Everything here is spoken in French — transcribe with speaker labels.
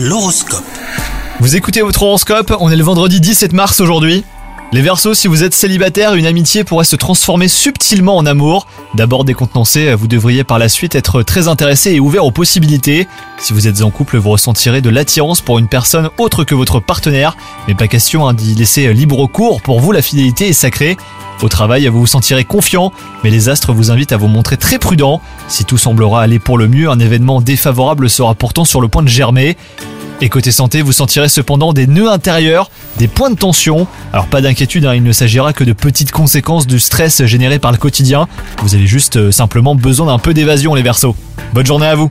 Speaker 1: L'horoscope.
Speaker 2: Vous écoutez votre horoscope, on est le vendredi 17 mars aujourd'hui. Les Verseaux, si vous êtes célibataire, une amitié pourrait se transformer subtilement en amour. D'abord décontenancé, vous devriez par la suite être très intéressé et ouvert aux possibilités. Si vous êtes en couple, vous ressentirez de l'attirance pour une personne autre que votre partenaire, mais pas question hein, d'y laisser libre cours, pour vous la fidélité est sacrée. Au travail, vous vous sentirez confiant, mais les astres vous invitent à vous montrer très prudent. Si tout semblera aller pour le mieux, un événement défavorable sera pourtant sur le point de germer. Et côté santé, vous sentirez cependant des nœuds intérieurs, des points de tension. Alors pas d'inquiétude, hein, il ne s'agira que de petites conséquences du stress généré par le quotidien. Vous avez juste euh, simplement besoin d'un peu d'évasion les Verseaux. Bonne journée à vous